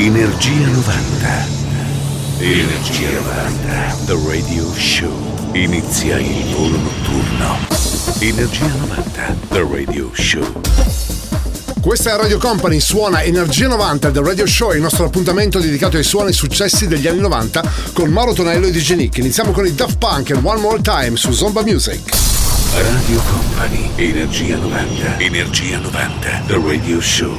Energia 90. Energia 90. The Radio Show. Inizia il volo notturno. Energia 90. The Radio Show. Questa è Radio Company, suona Energia 90 del Radio Show, il nostro appuntamento dedicato ai suoni successi degli anni 90 con Mauro Tonello e DJ Nick. Iniziamo con i Daft Punk e One More Time su Zomba Music. Radio Company, Energia 90. Energia 90. The Radio Show.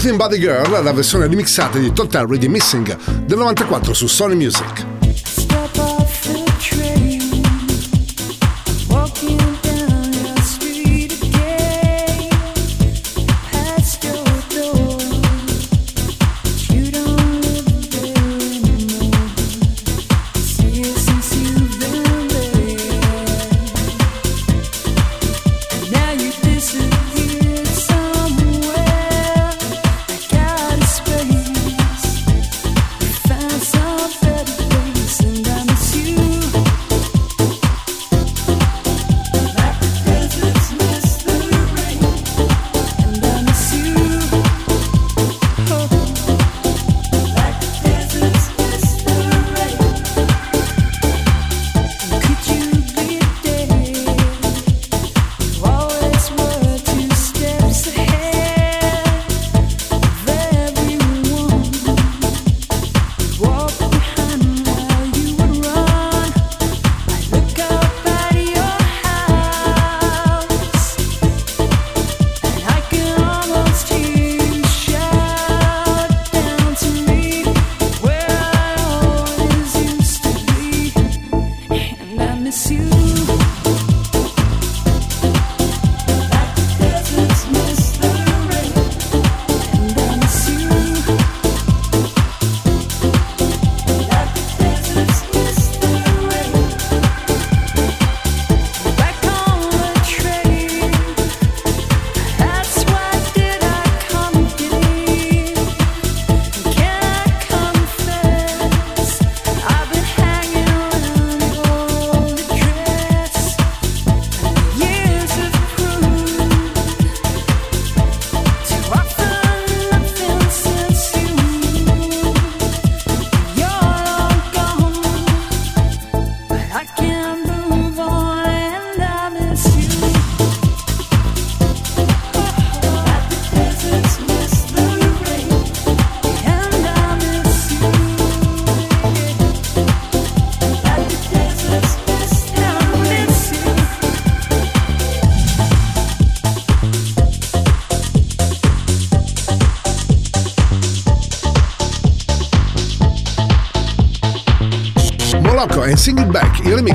Healthy Body Girl, la versione remixata di Total Ready Missing del 94 su Sony Music.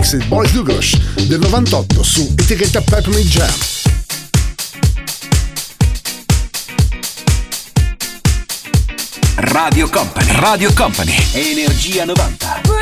remix di Boris Dugosh del 98 su etichetta Peppermint Jam. Radio Company, Radio Company, Energia 90.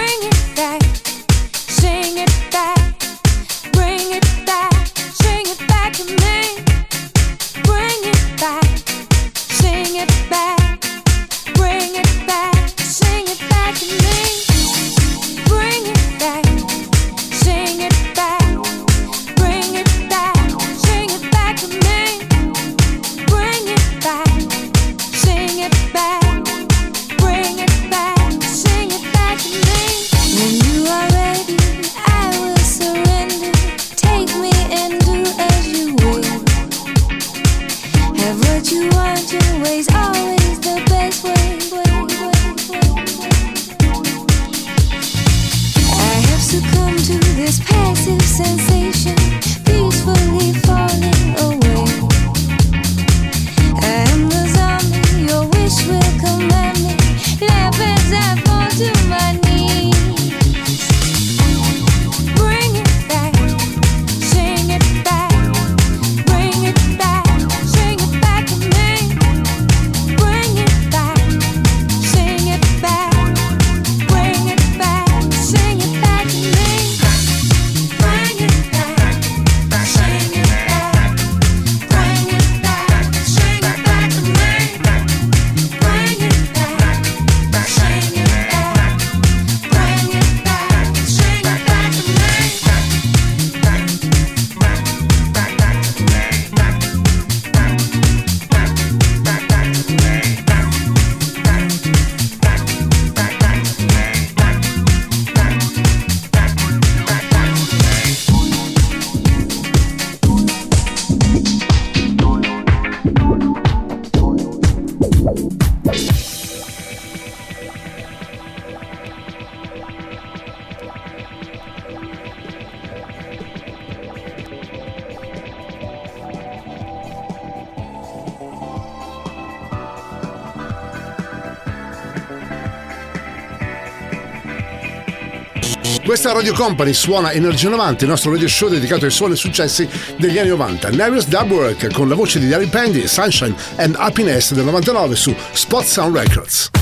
Radio Company suona Energia 90, il nostro radio show dedicato ai suoni successi degli anni 90. Nervous Dub Work con la voce di Larry Pandy, Sunshine and Happiness del 99 su Spot Sound Records.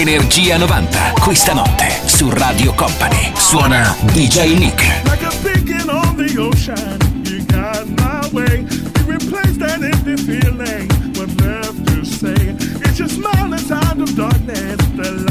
Energia 90, questa notte su Radio Company. Suona DJ Nick. Like a beacon on the ocean, you got my way. You replace that empty feeling with love to say. It's your smile inside of darkness, the light.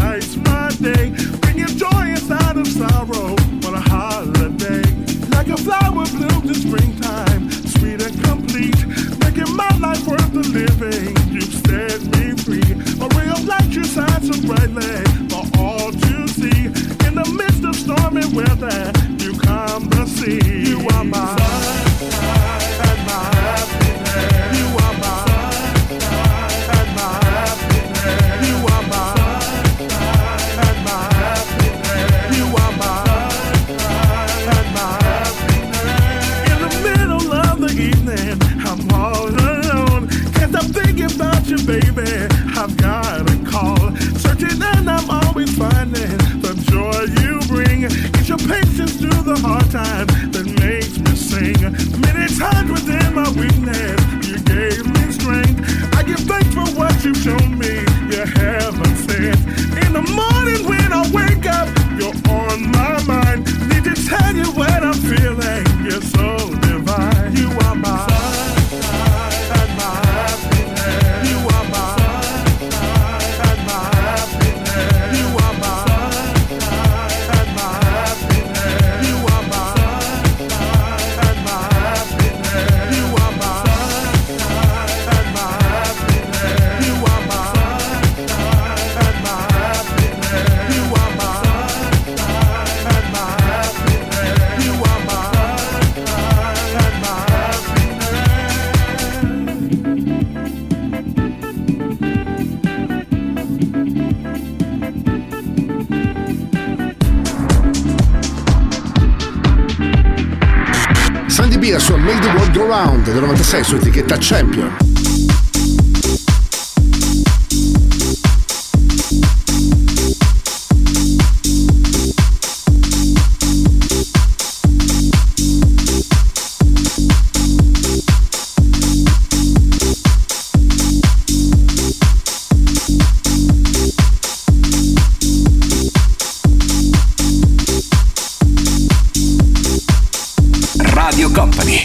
time that makes me sing. Many times within my weakness, you gave me strength. I give thanks for what you've shown me. You haven't said. In the morning when I wake up, you're on my mind. Need to tell you what I'm feeling. You're so del 96 su etichetta Champion.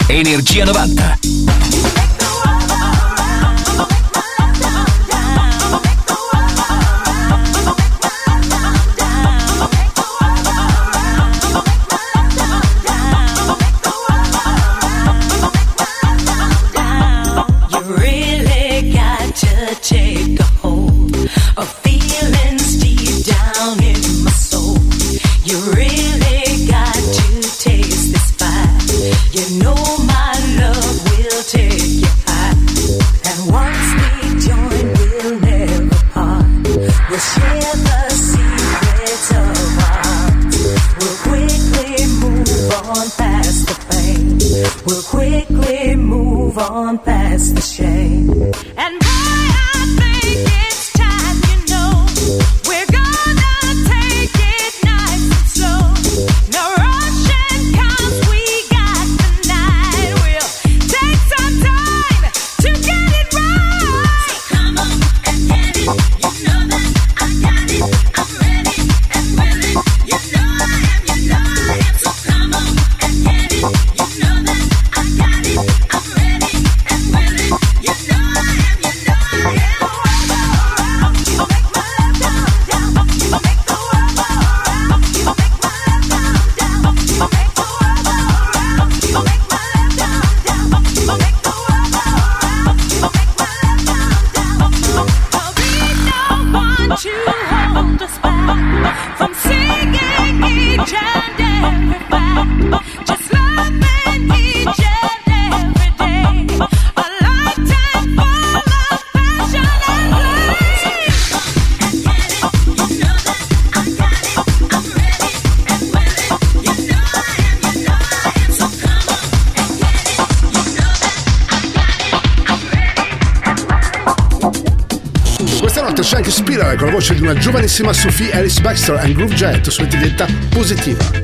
Energia 90. Giovanissima Sophie Alice Baxter and Groove Jet su etichetta positiva.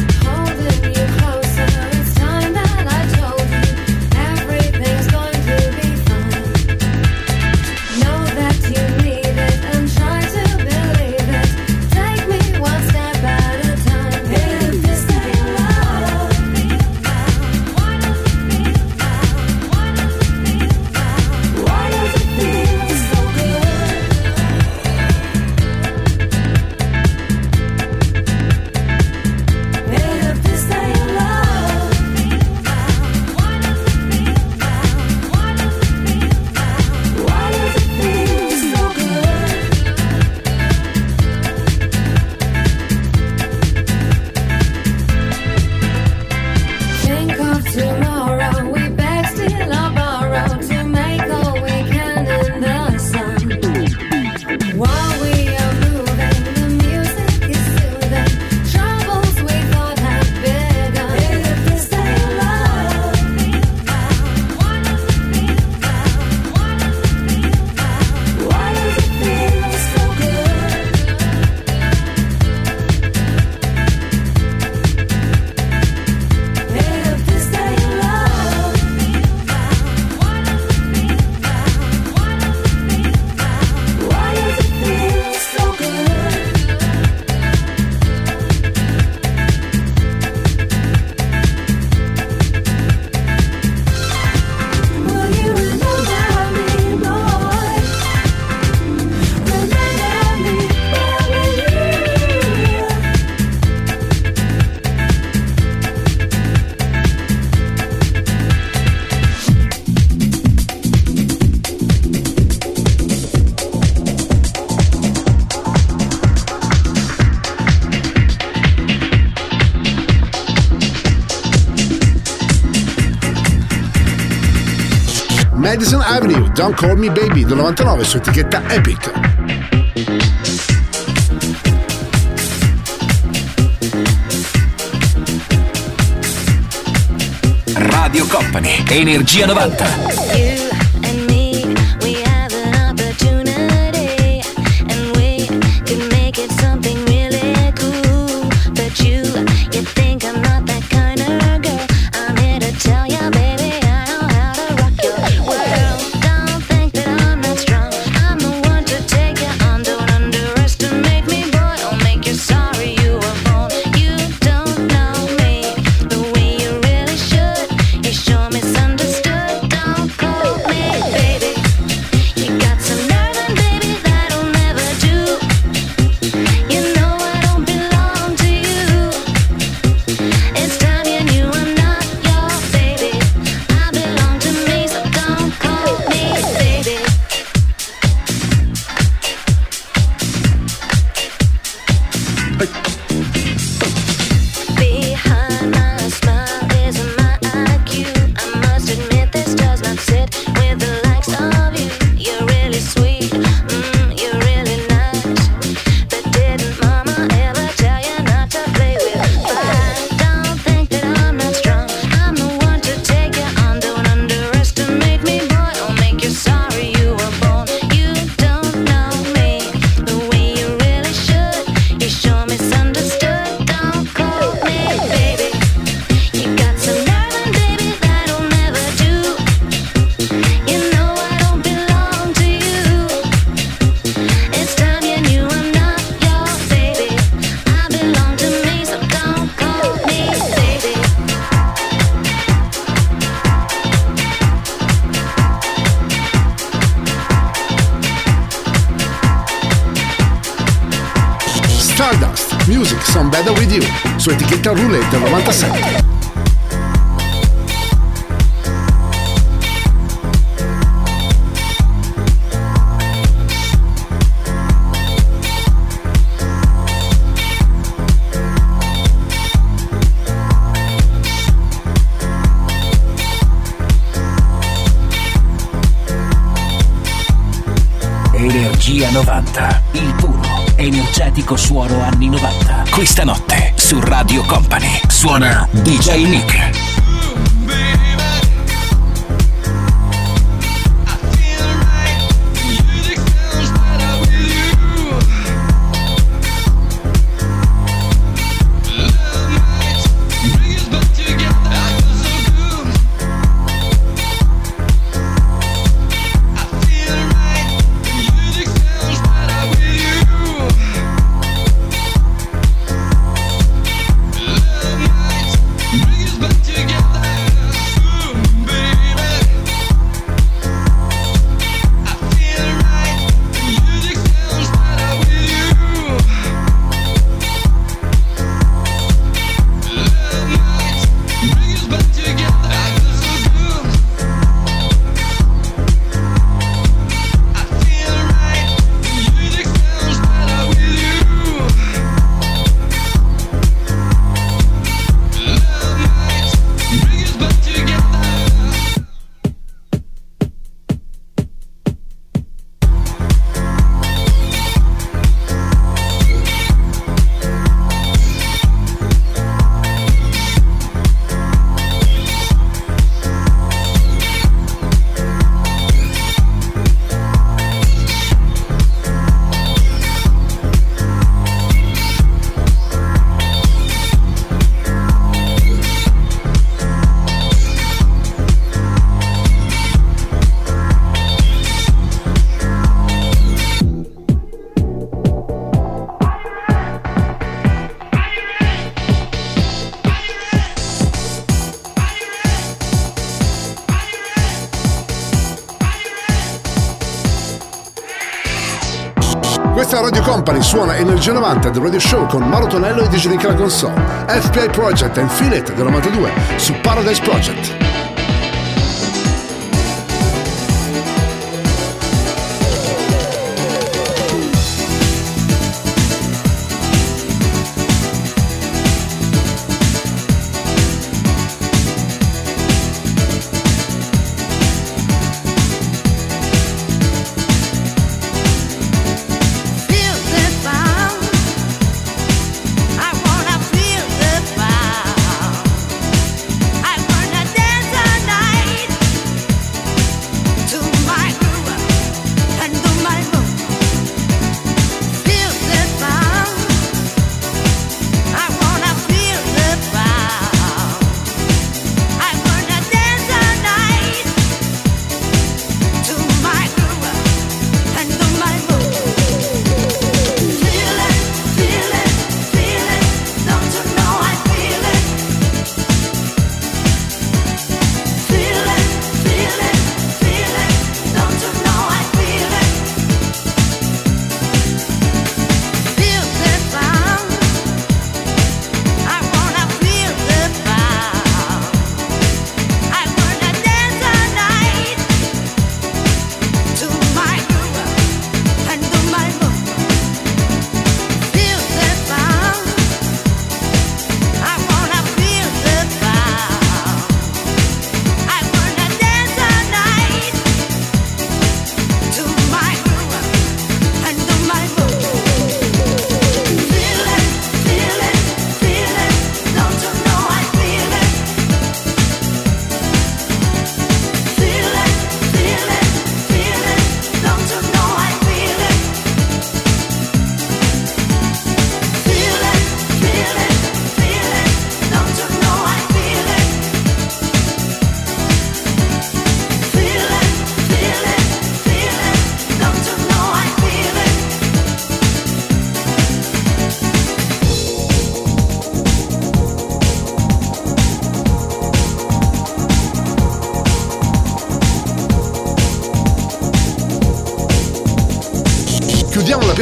Avenue, Don't Call Me Baby del 99 su etichetta Epic. Radio Company, Energia 90. Company suona Energia 90 del Radio Show con Mauro Tonello e DJ Nicola Console. FPI Project and It del 92 su Paradise Project.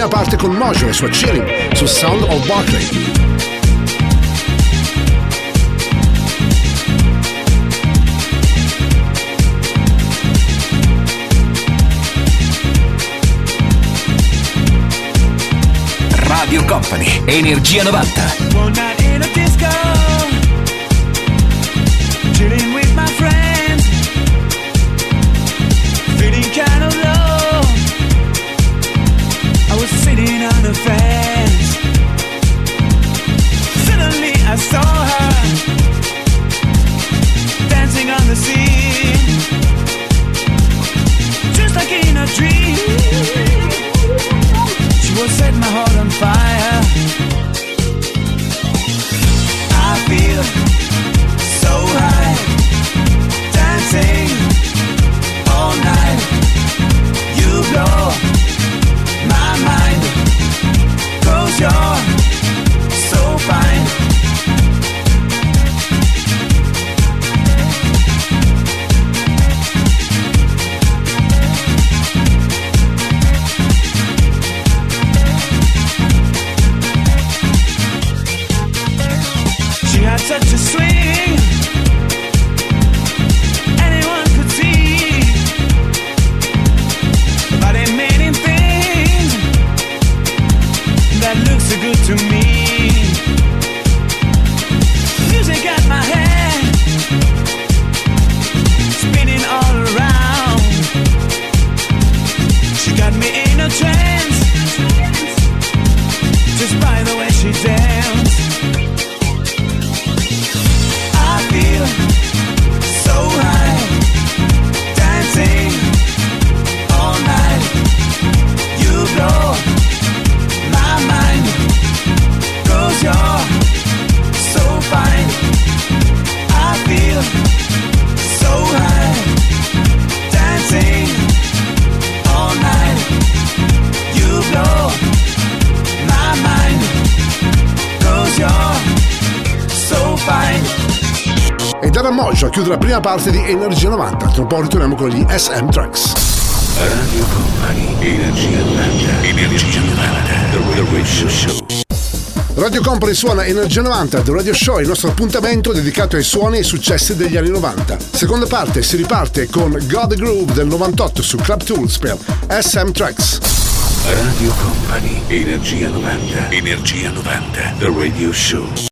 parte con Mojo e sua Chilling su Sound of Barclay. Radio Company, Energia 90. prima parte di Energia 90. Tra un po' ritorniamo con gli SM Tracks. Radio Company, Energia 90, Energia 90, The Radio Show. Radio Company suona Energia 90, The Radio Show, il nostro appuntamento dedicato ai suoni e ai successi degli anni 90. Seconda parte si riparte con God Groove del 98 su Club Tools per SM Tracks. Radio Company, Energia 90, Energia 90, The Radio Show.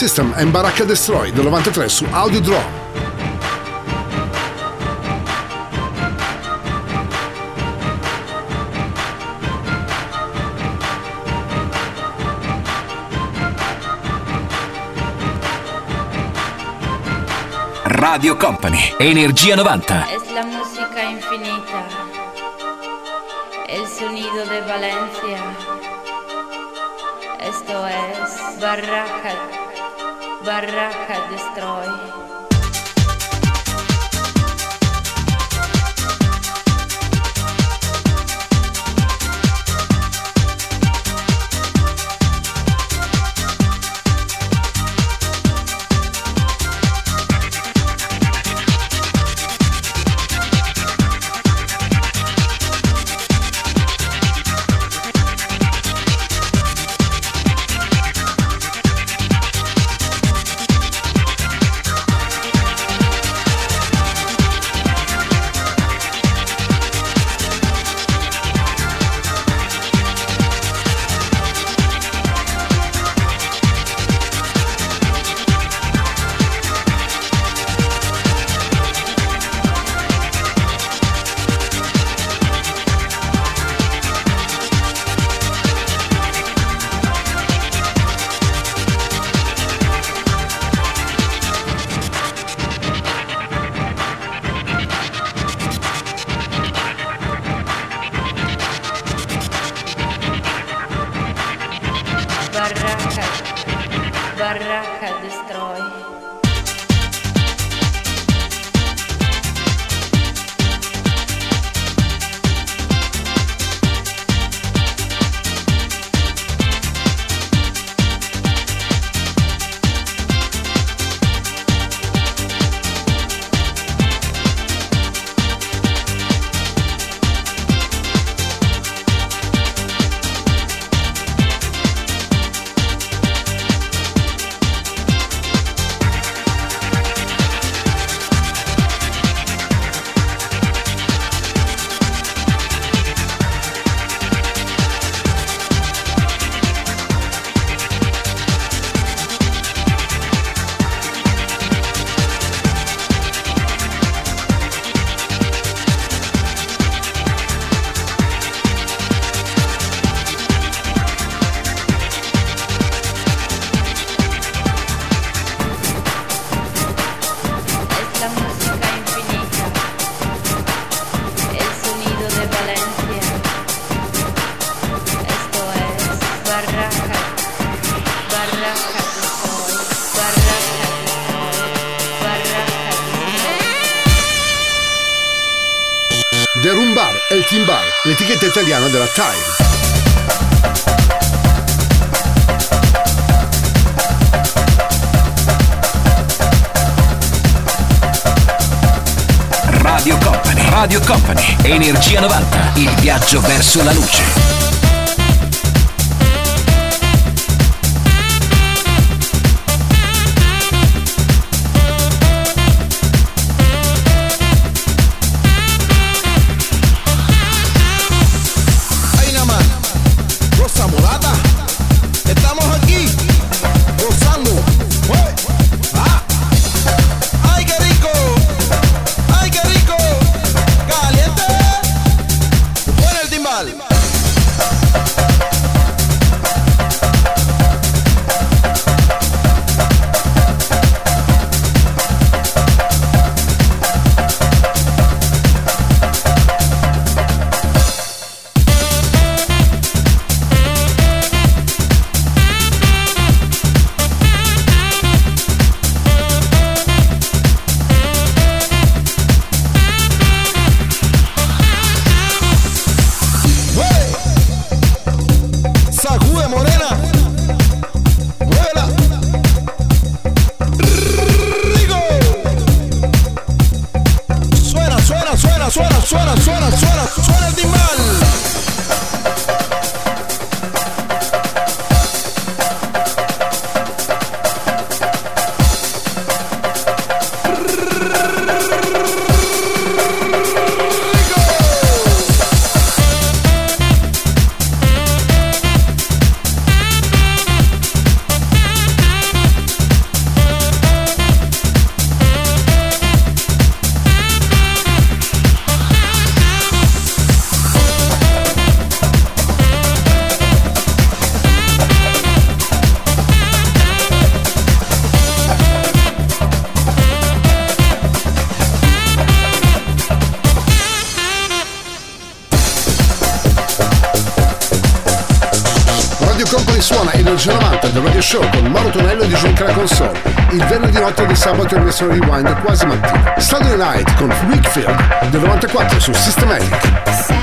System and Baracca Destroy del 93 su Audio Draw. Radio Company, Energia 90. Es la música infinita, el sonido de Valencia. Esto es Barraca, Barraca Destroy. Viaggio verso la luce. Versione rewind quasi mattina. Saturday Night con Wickfield del 94 su Systematic.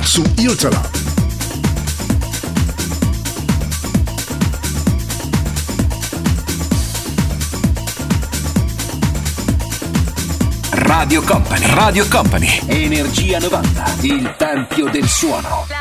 Candela su Utala. Radio Company, Radio Company, Energia 90, il tempio del suono.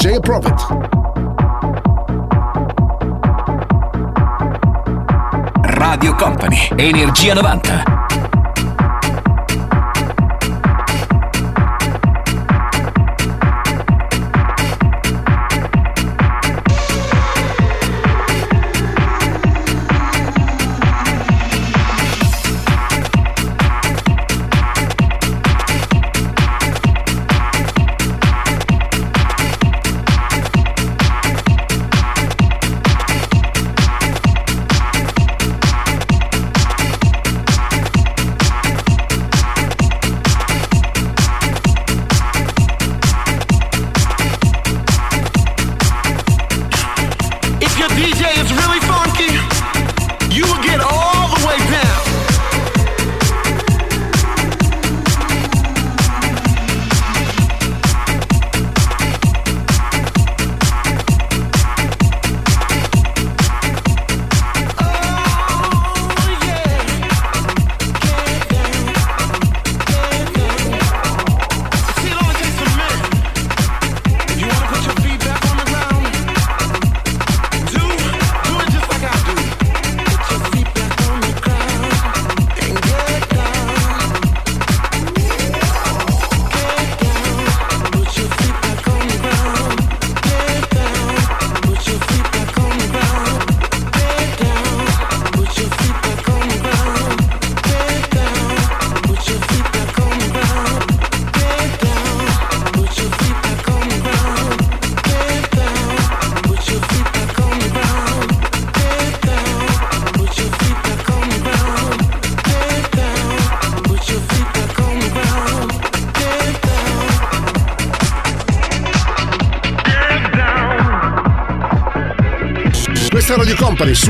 DJ Prophet. Radio Company, Energia 90.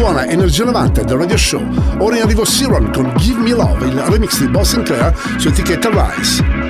Suona Energia 90 del Radio Show. Ora in arrivo Siron con Give Me Love, il remix di Boss Sinclair su etichetta Rise.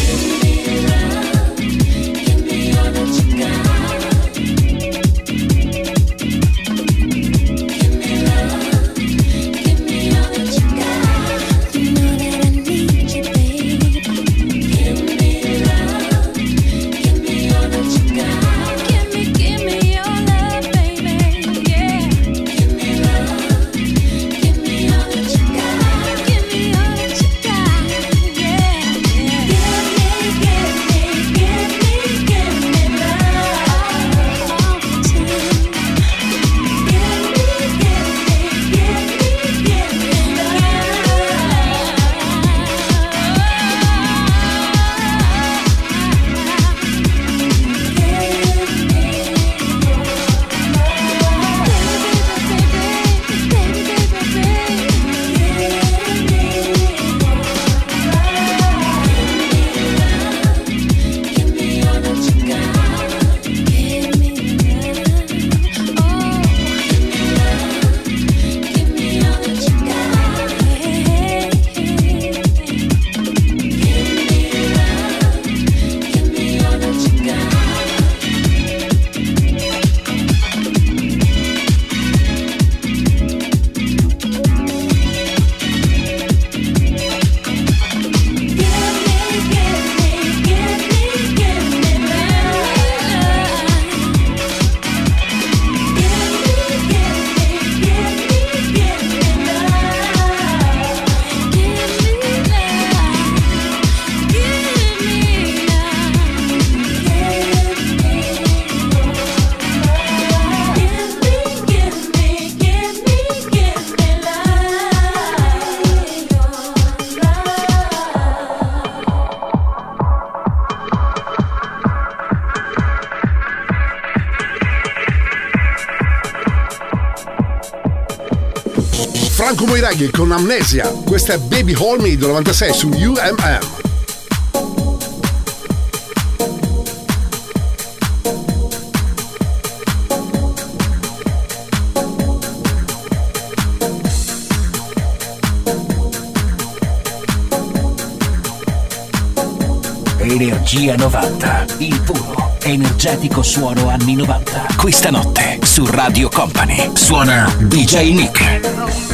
Con Amnesia. Questa è Baby Hold Me del 96 su UMM. Energia 90, il puro, energetico suono anni 90. Questa notte su Radio Company suona DJ Nick.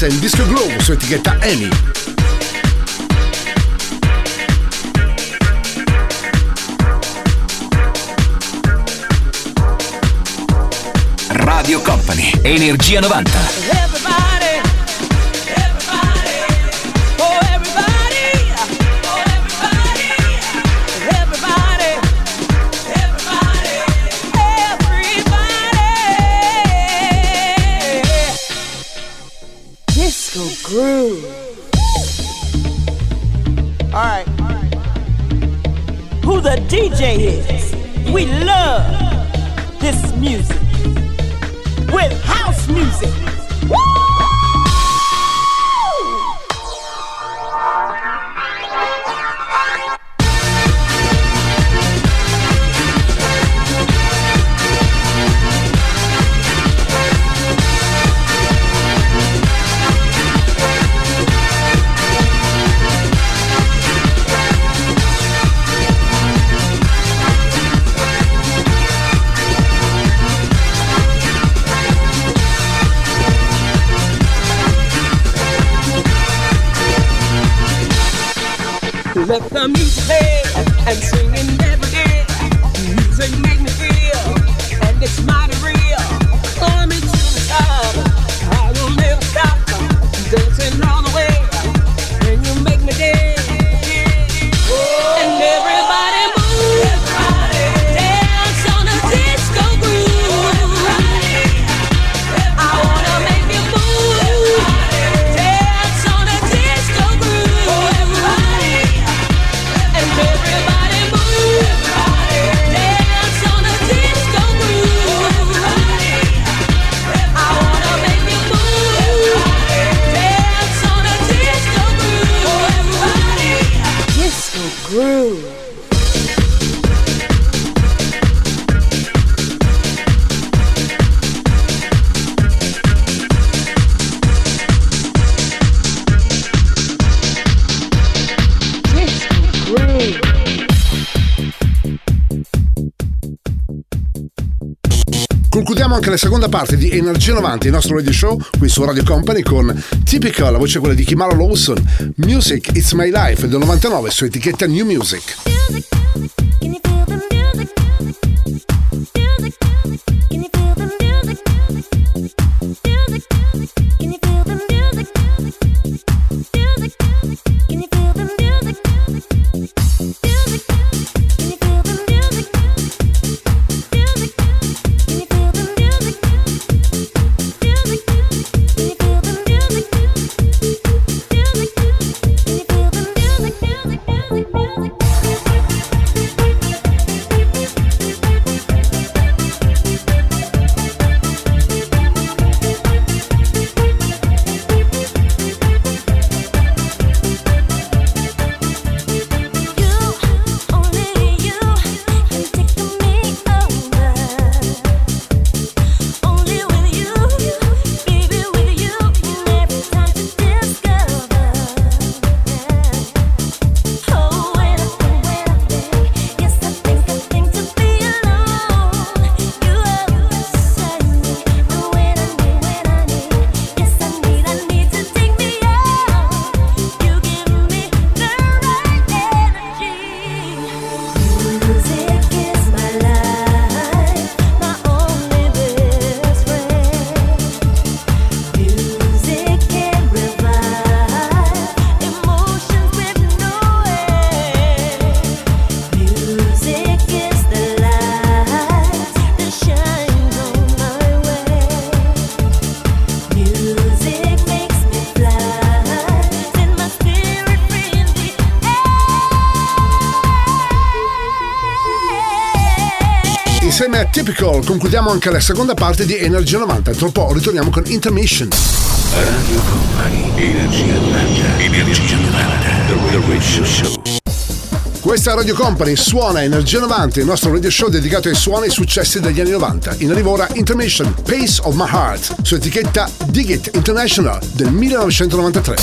Dance and Disco Glow su etichetta EMI. Radio Company, Energia 90. Anche la seconda parte di Energia 90, il nostro radio show qui su Radio Company con Typical, la voce quella di Kimara Lawson, Music It's My Life del 99 su etichetta New Music. Concludiamo anche la seconda parte di Energia 90. Tra un po' ritorniamo con Intermission. Radio Company, Energia 90, Energia 90, The Radio Show. Questa Radio Company, suona Energia 90, il nostro radio show dedicato ai suoni e successi degli anni 90. In arrivo ora Intermission, Pace of My Heart, su etichetta Dig It International del 1993.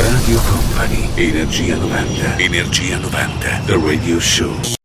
Radio Company, Energia 90, Energia 90, The Radio Show.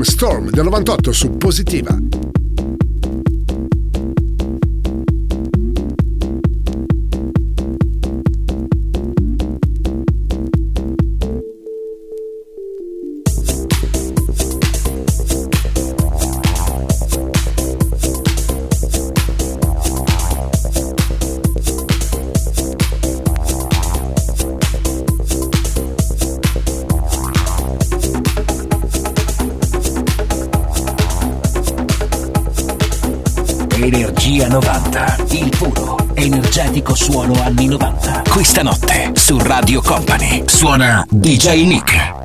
Con Storm del 98 su Positiva. Suona DJ Nick.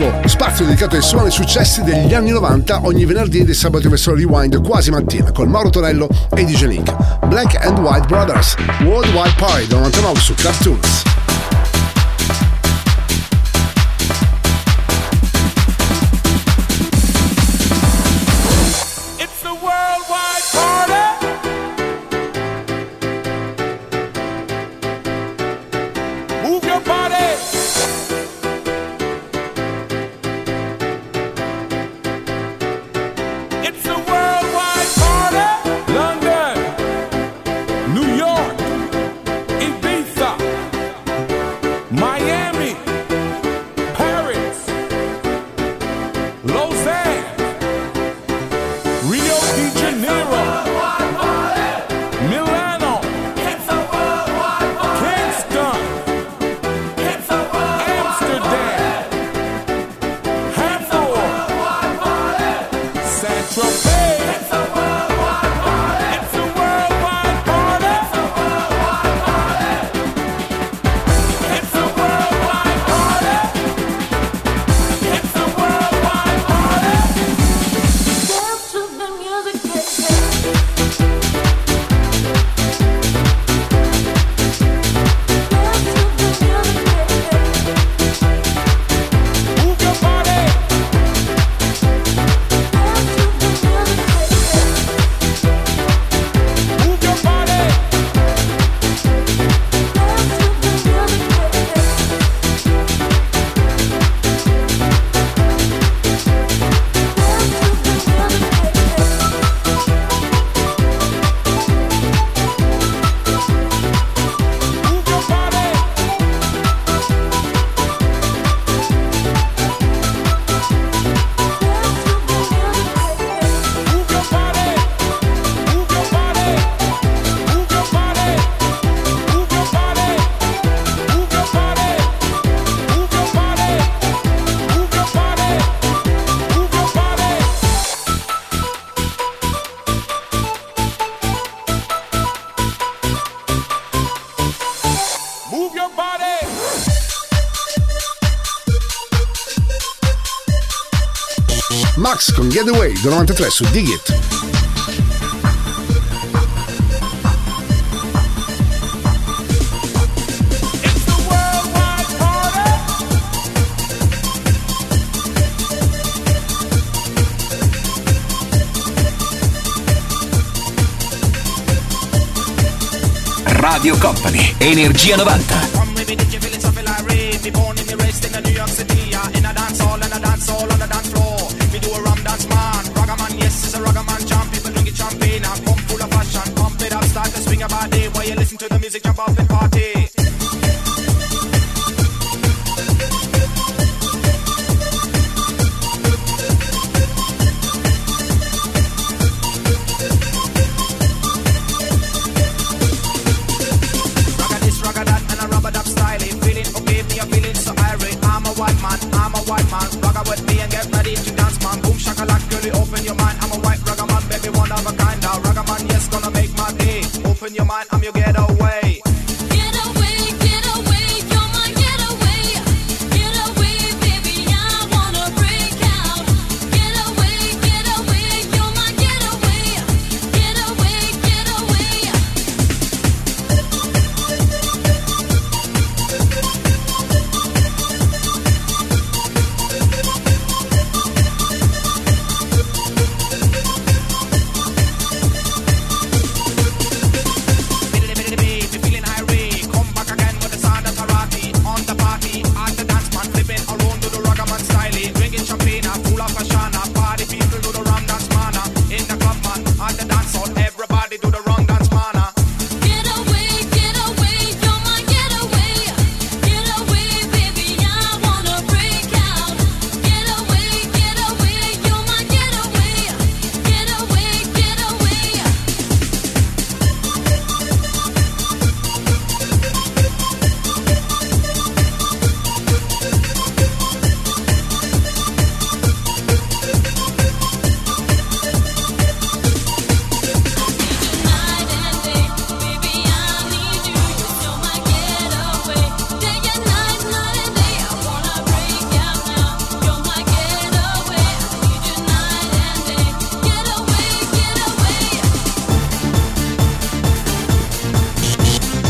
Nostro spazio dedicato ai suoni successi degli anni 90 ogni venerdì e sabato in versione rewind quasi mattina con Mauro Tonello e DJ Nick. Black and White Brothers, Worldwide Party 99 su Cartoons. Max con Getaway del 93 su Dig It. Radio Company, Energia 90.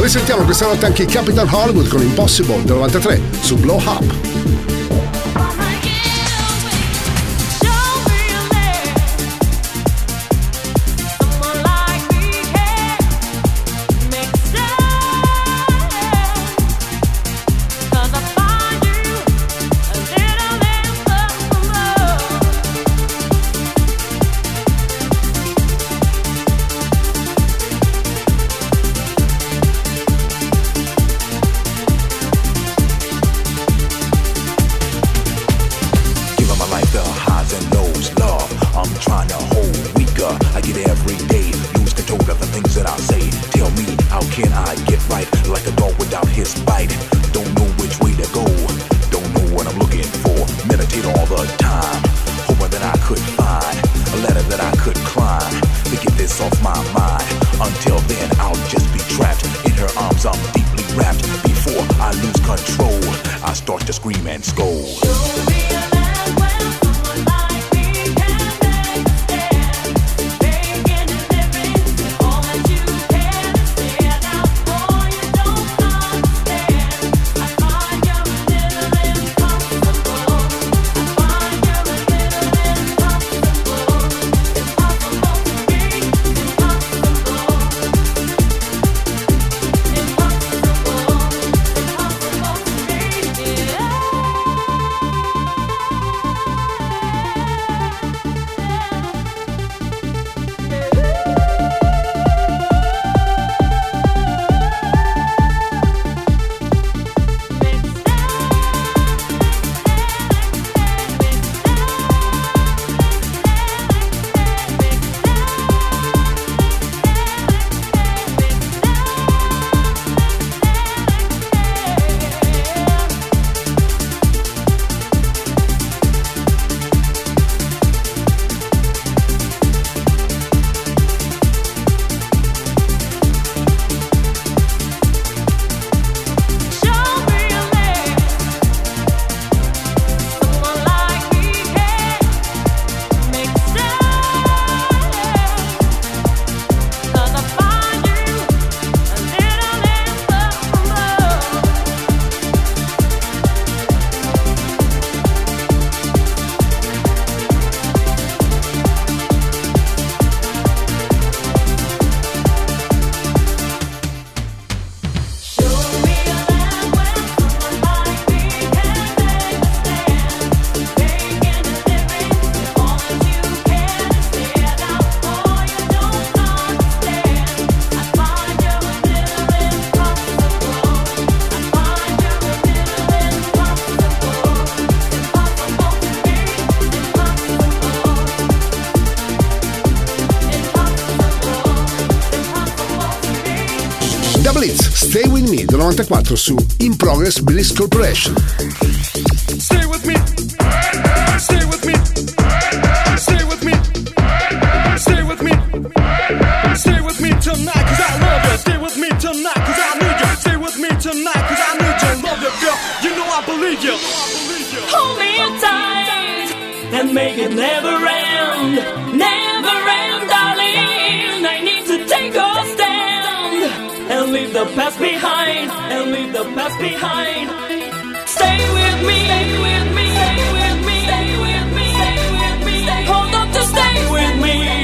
Risentiamo questa notte anche Capital Hollywood con Impossible del 93 su Blow Up. Stay with me del 94 su In Progress Bliss Corporation. Stay with me. Stay with me. Stay with me. Stay with me. Stay with me tonight cause I love you. Stay with me tonight cause I need you. Stay with me tonight cause I need you. Love you, girl. You know I believe you. Hold me tight and make it never end. The past behind. And leave the past behind. Stay with me. Stay with me. Stay with me. Stay with me. Stay with me. Hold on to stay with me.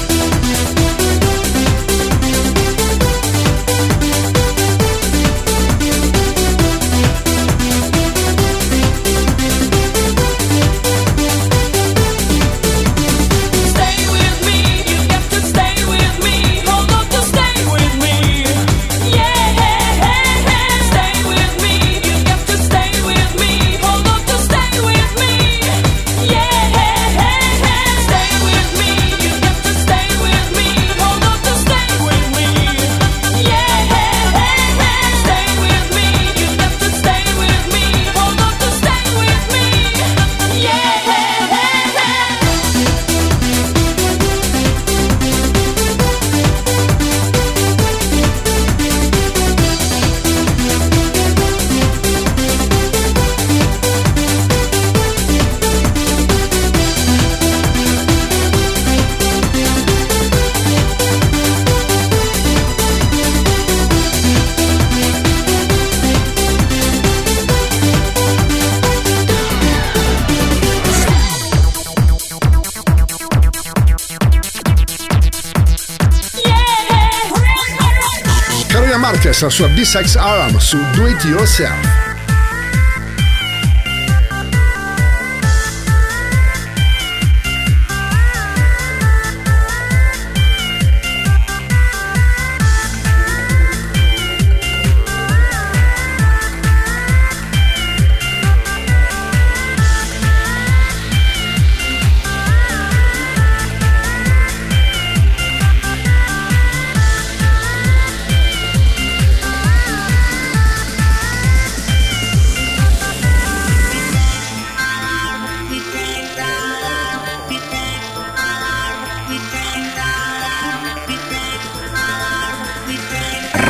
Carolina Marquez, la sua B-Sex Aram su Do It Yourself.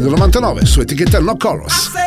Del 99 su etichetta No Colors.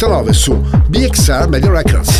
99 su BXR Media Records.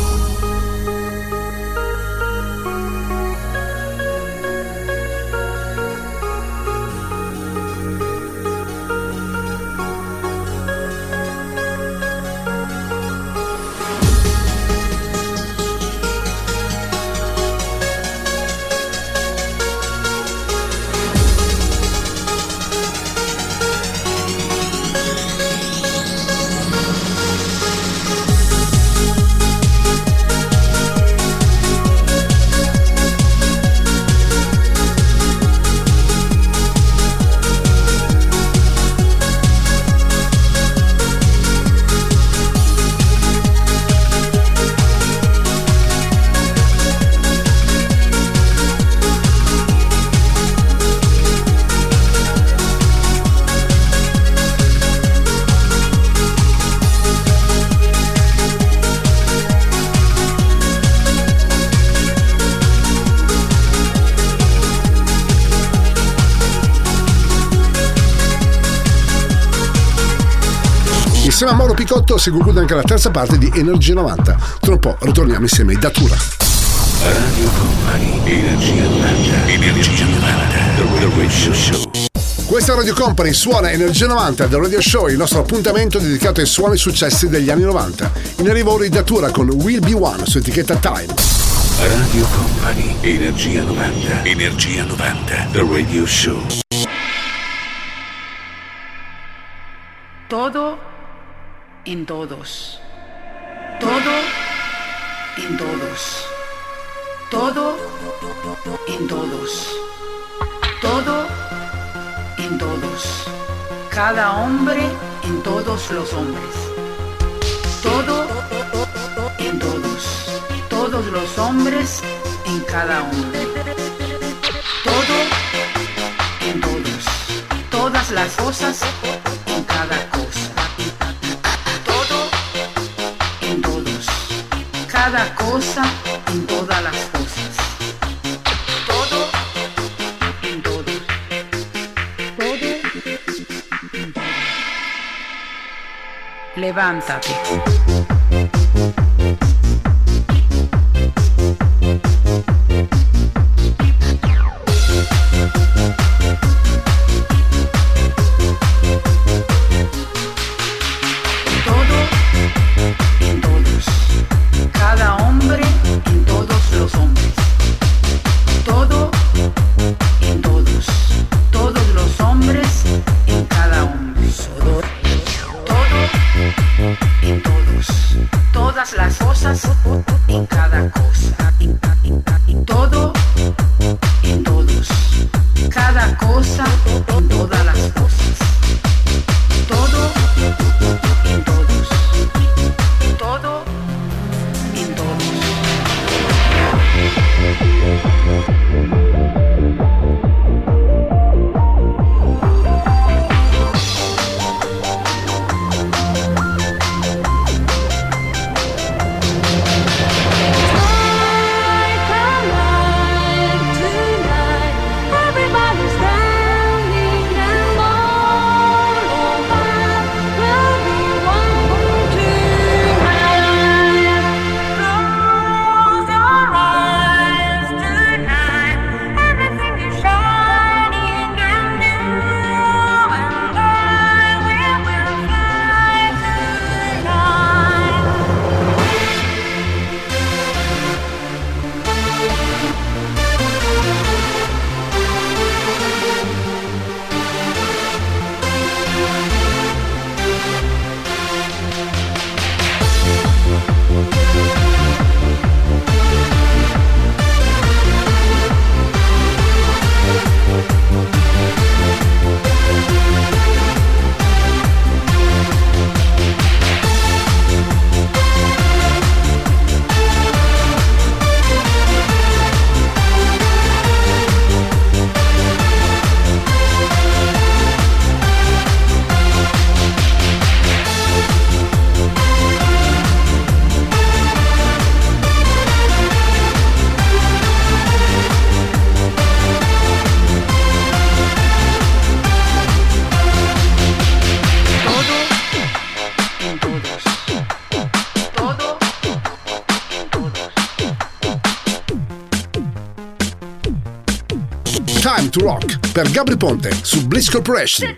Picotto si conclude anche la terza parte di Energia 90. Tra un po' ritorniamo insieme ai Datura. Radio Company, Energia 90, Energia 90, The Radio Show. Questa Radio Company suona Energia 90 del Radio Show, il nostro appuntamento dedicato ai suoni successi degli anni 90. In arrivo Datura con Will Be One su etichetta Time. Radio Company, Energia 90, Energia 90, The Radio Show. Todo en todos. Todo en todos. Todo en todos. Todo en todos. Cada hombre en todos los hombres. Todo en todos. Todos los hombres en cada hombre. Todo en todos. Todas las cosas en cada cada cosa en todas las cosas. Todo en todo. Todo en todo. Levántate. To Rock per Gabri Ponte su Bliss Corporation.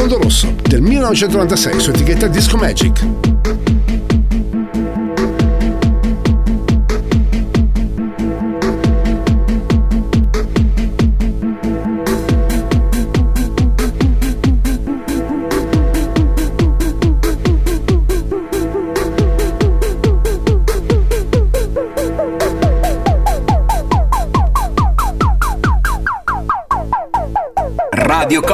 Profondo Rosso del 1996 su etichetta Disco Magic.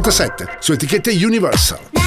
97 su etichette Universal.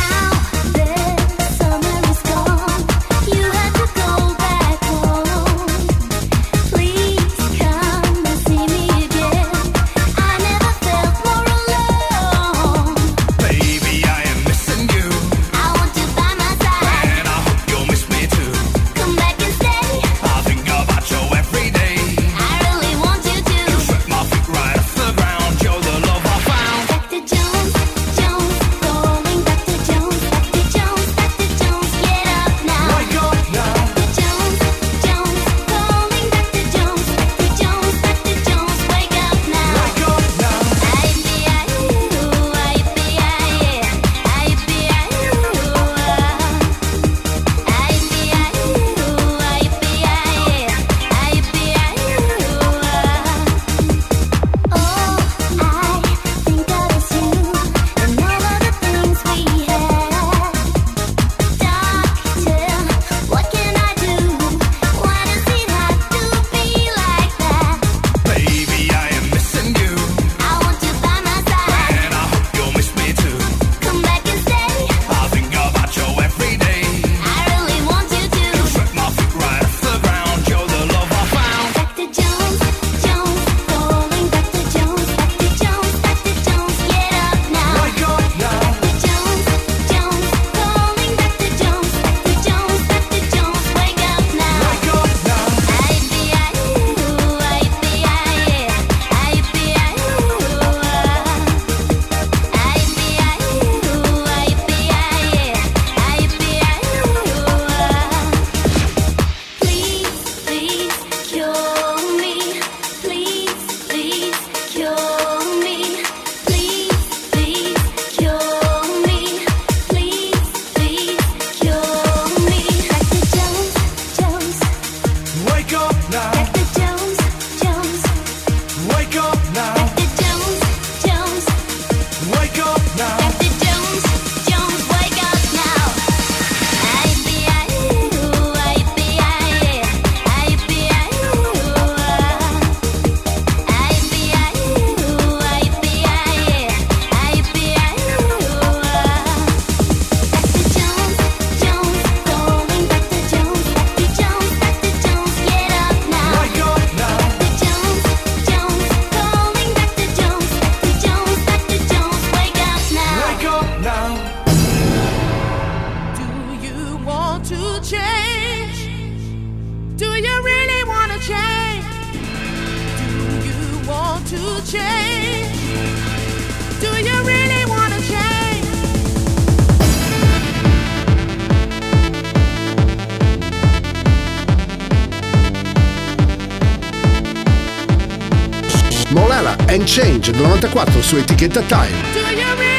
Del 94 su etichetta Time.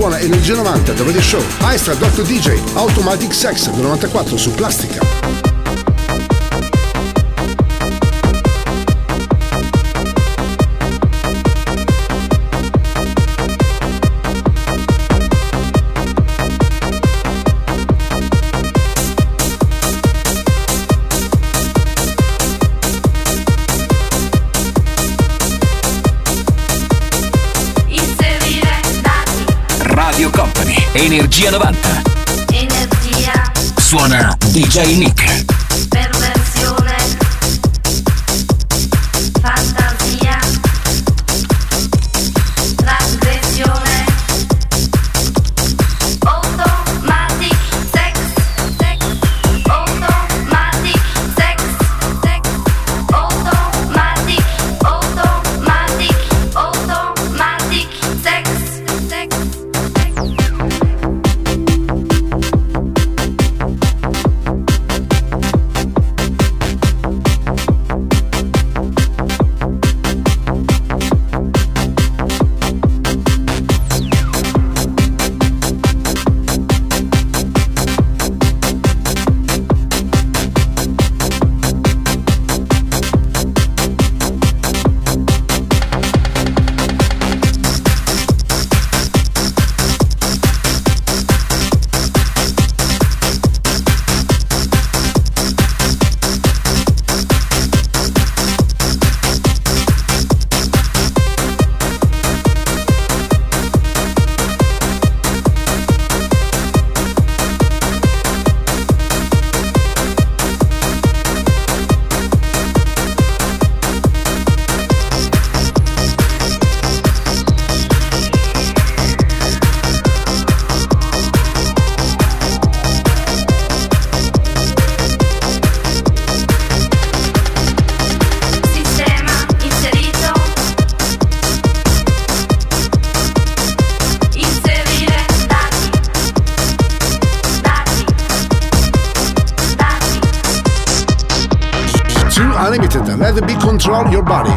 Suona Energia 90 The Radio Show. Maestra Dr. DJ Automatic Sex del 94 su Plastica. Energia 90. Energia. Suona DJ Nick.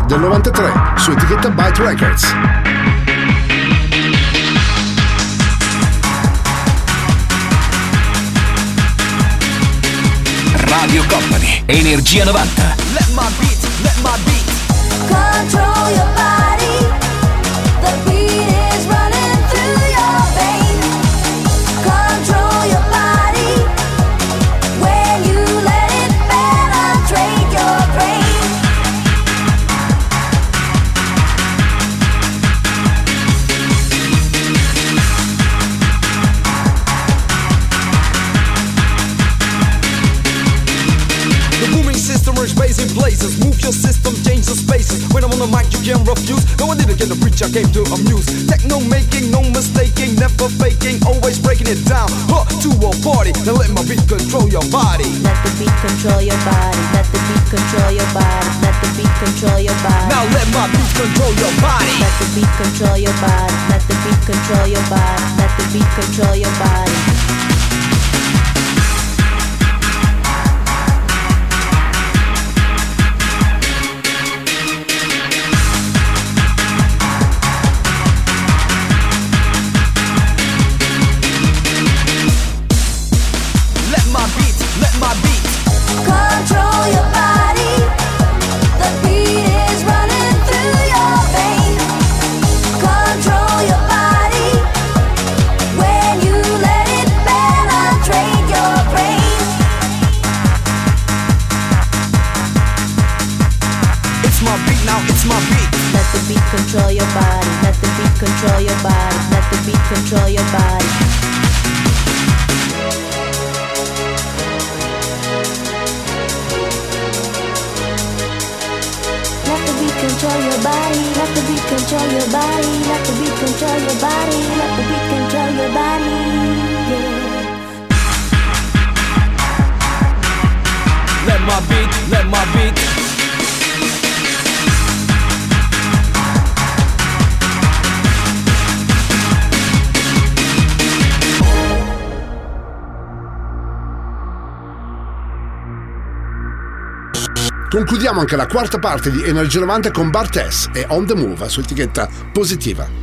Body del 93 su etichetta Byte Records. Radio Company Company, Energia 90. Let my beat, let my beat. Didn't get the preach, I came to amuse. Techno making, no mistaking, never faking, always breaking it down. Huh, to a party. Now let my beat control your body. Let the beat control your body. Let the beat control your body. Let the beat control your body. Now let my beat control your body. Let the beat control your body. Let the beat control your body. Let the beat control your body. Anche la quarta parte di Energia 90 con Bartes e On The Move su etichetta positiva.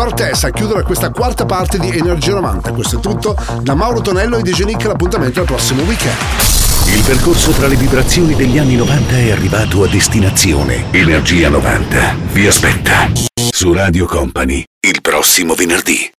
Bartes a chiudere questa quarta parte di Energia 90. Questo è tutto da Mauro Tonello e DJ Nick. L'appuntamento al prossimo weekend. Il percorso tra le vibrazioni degli anni 90 è arrivato a destinazione. Energia 90 vi aspetta su Radio Company il prossimo venerdì.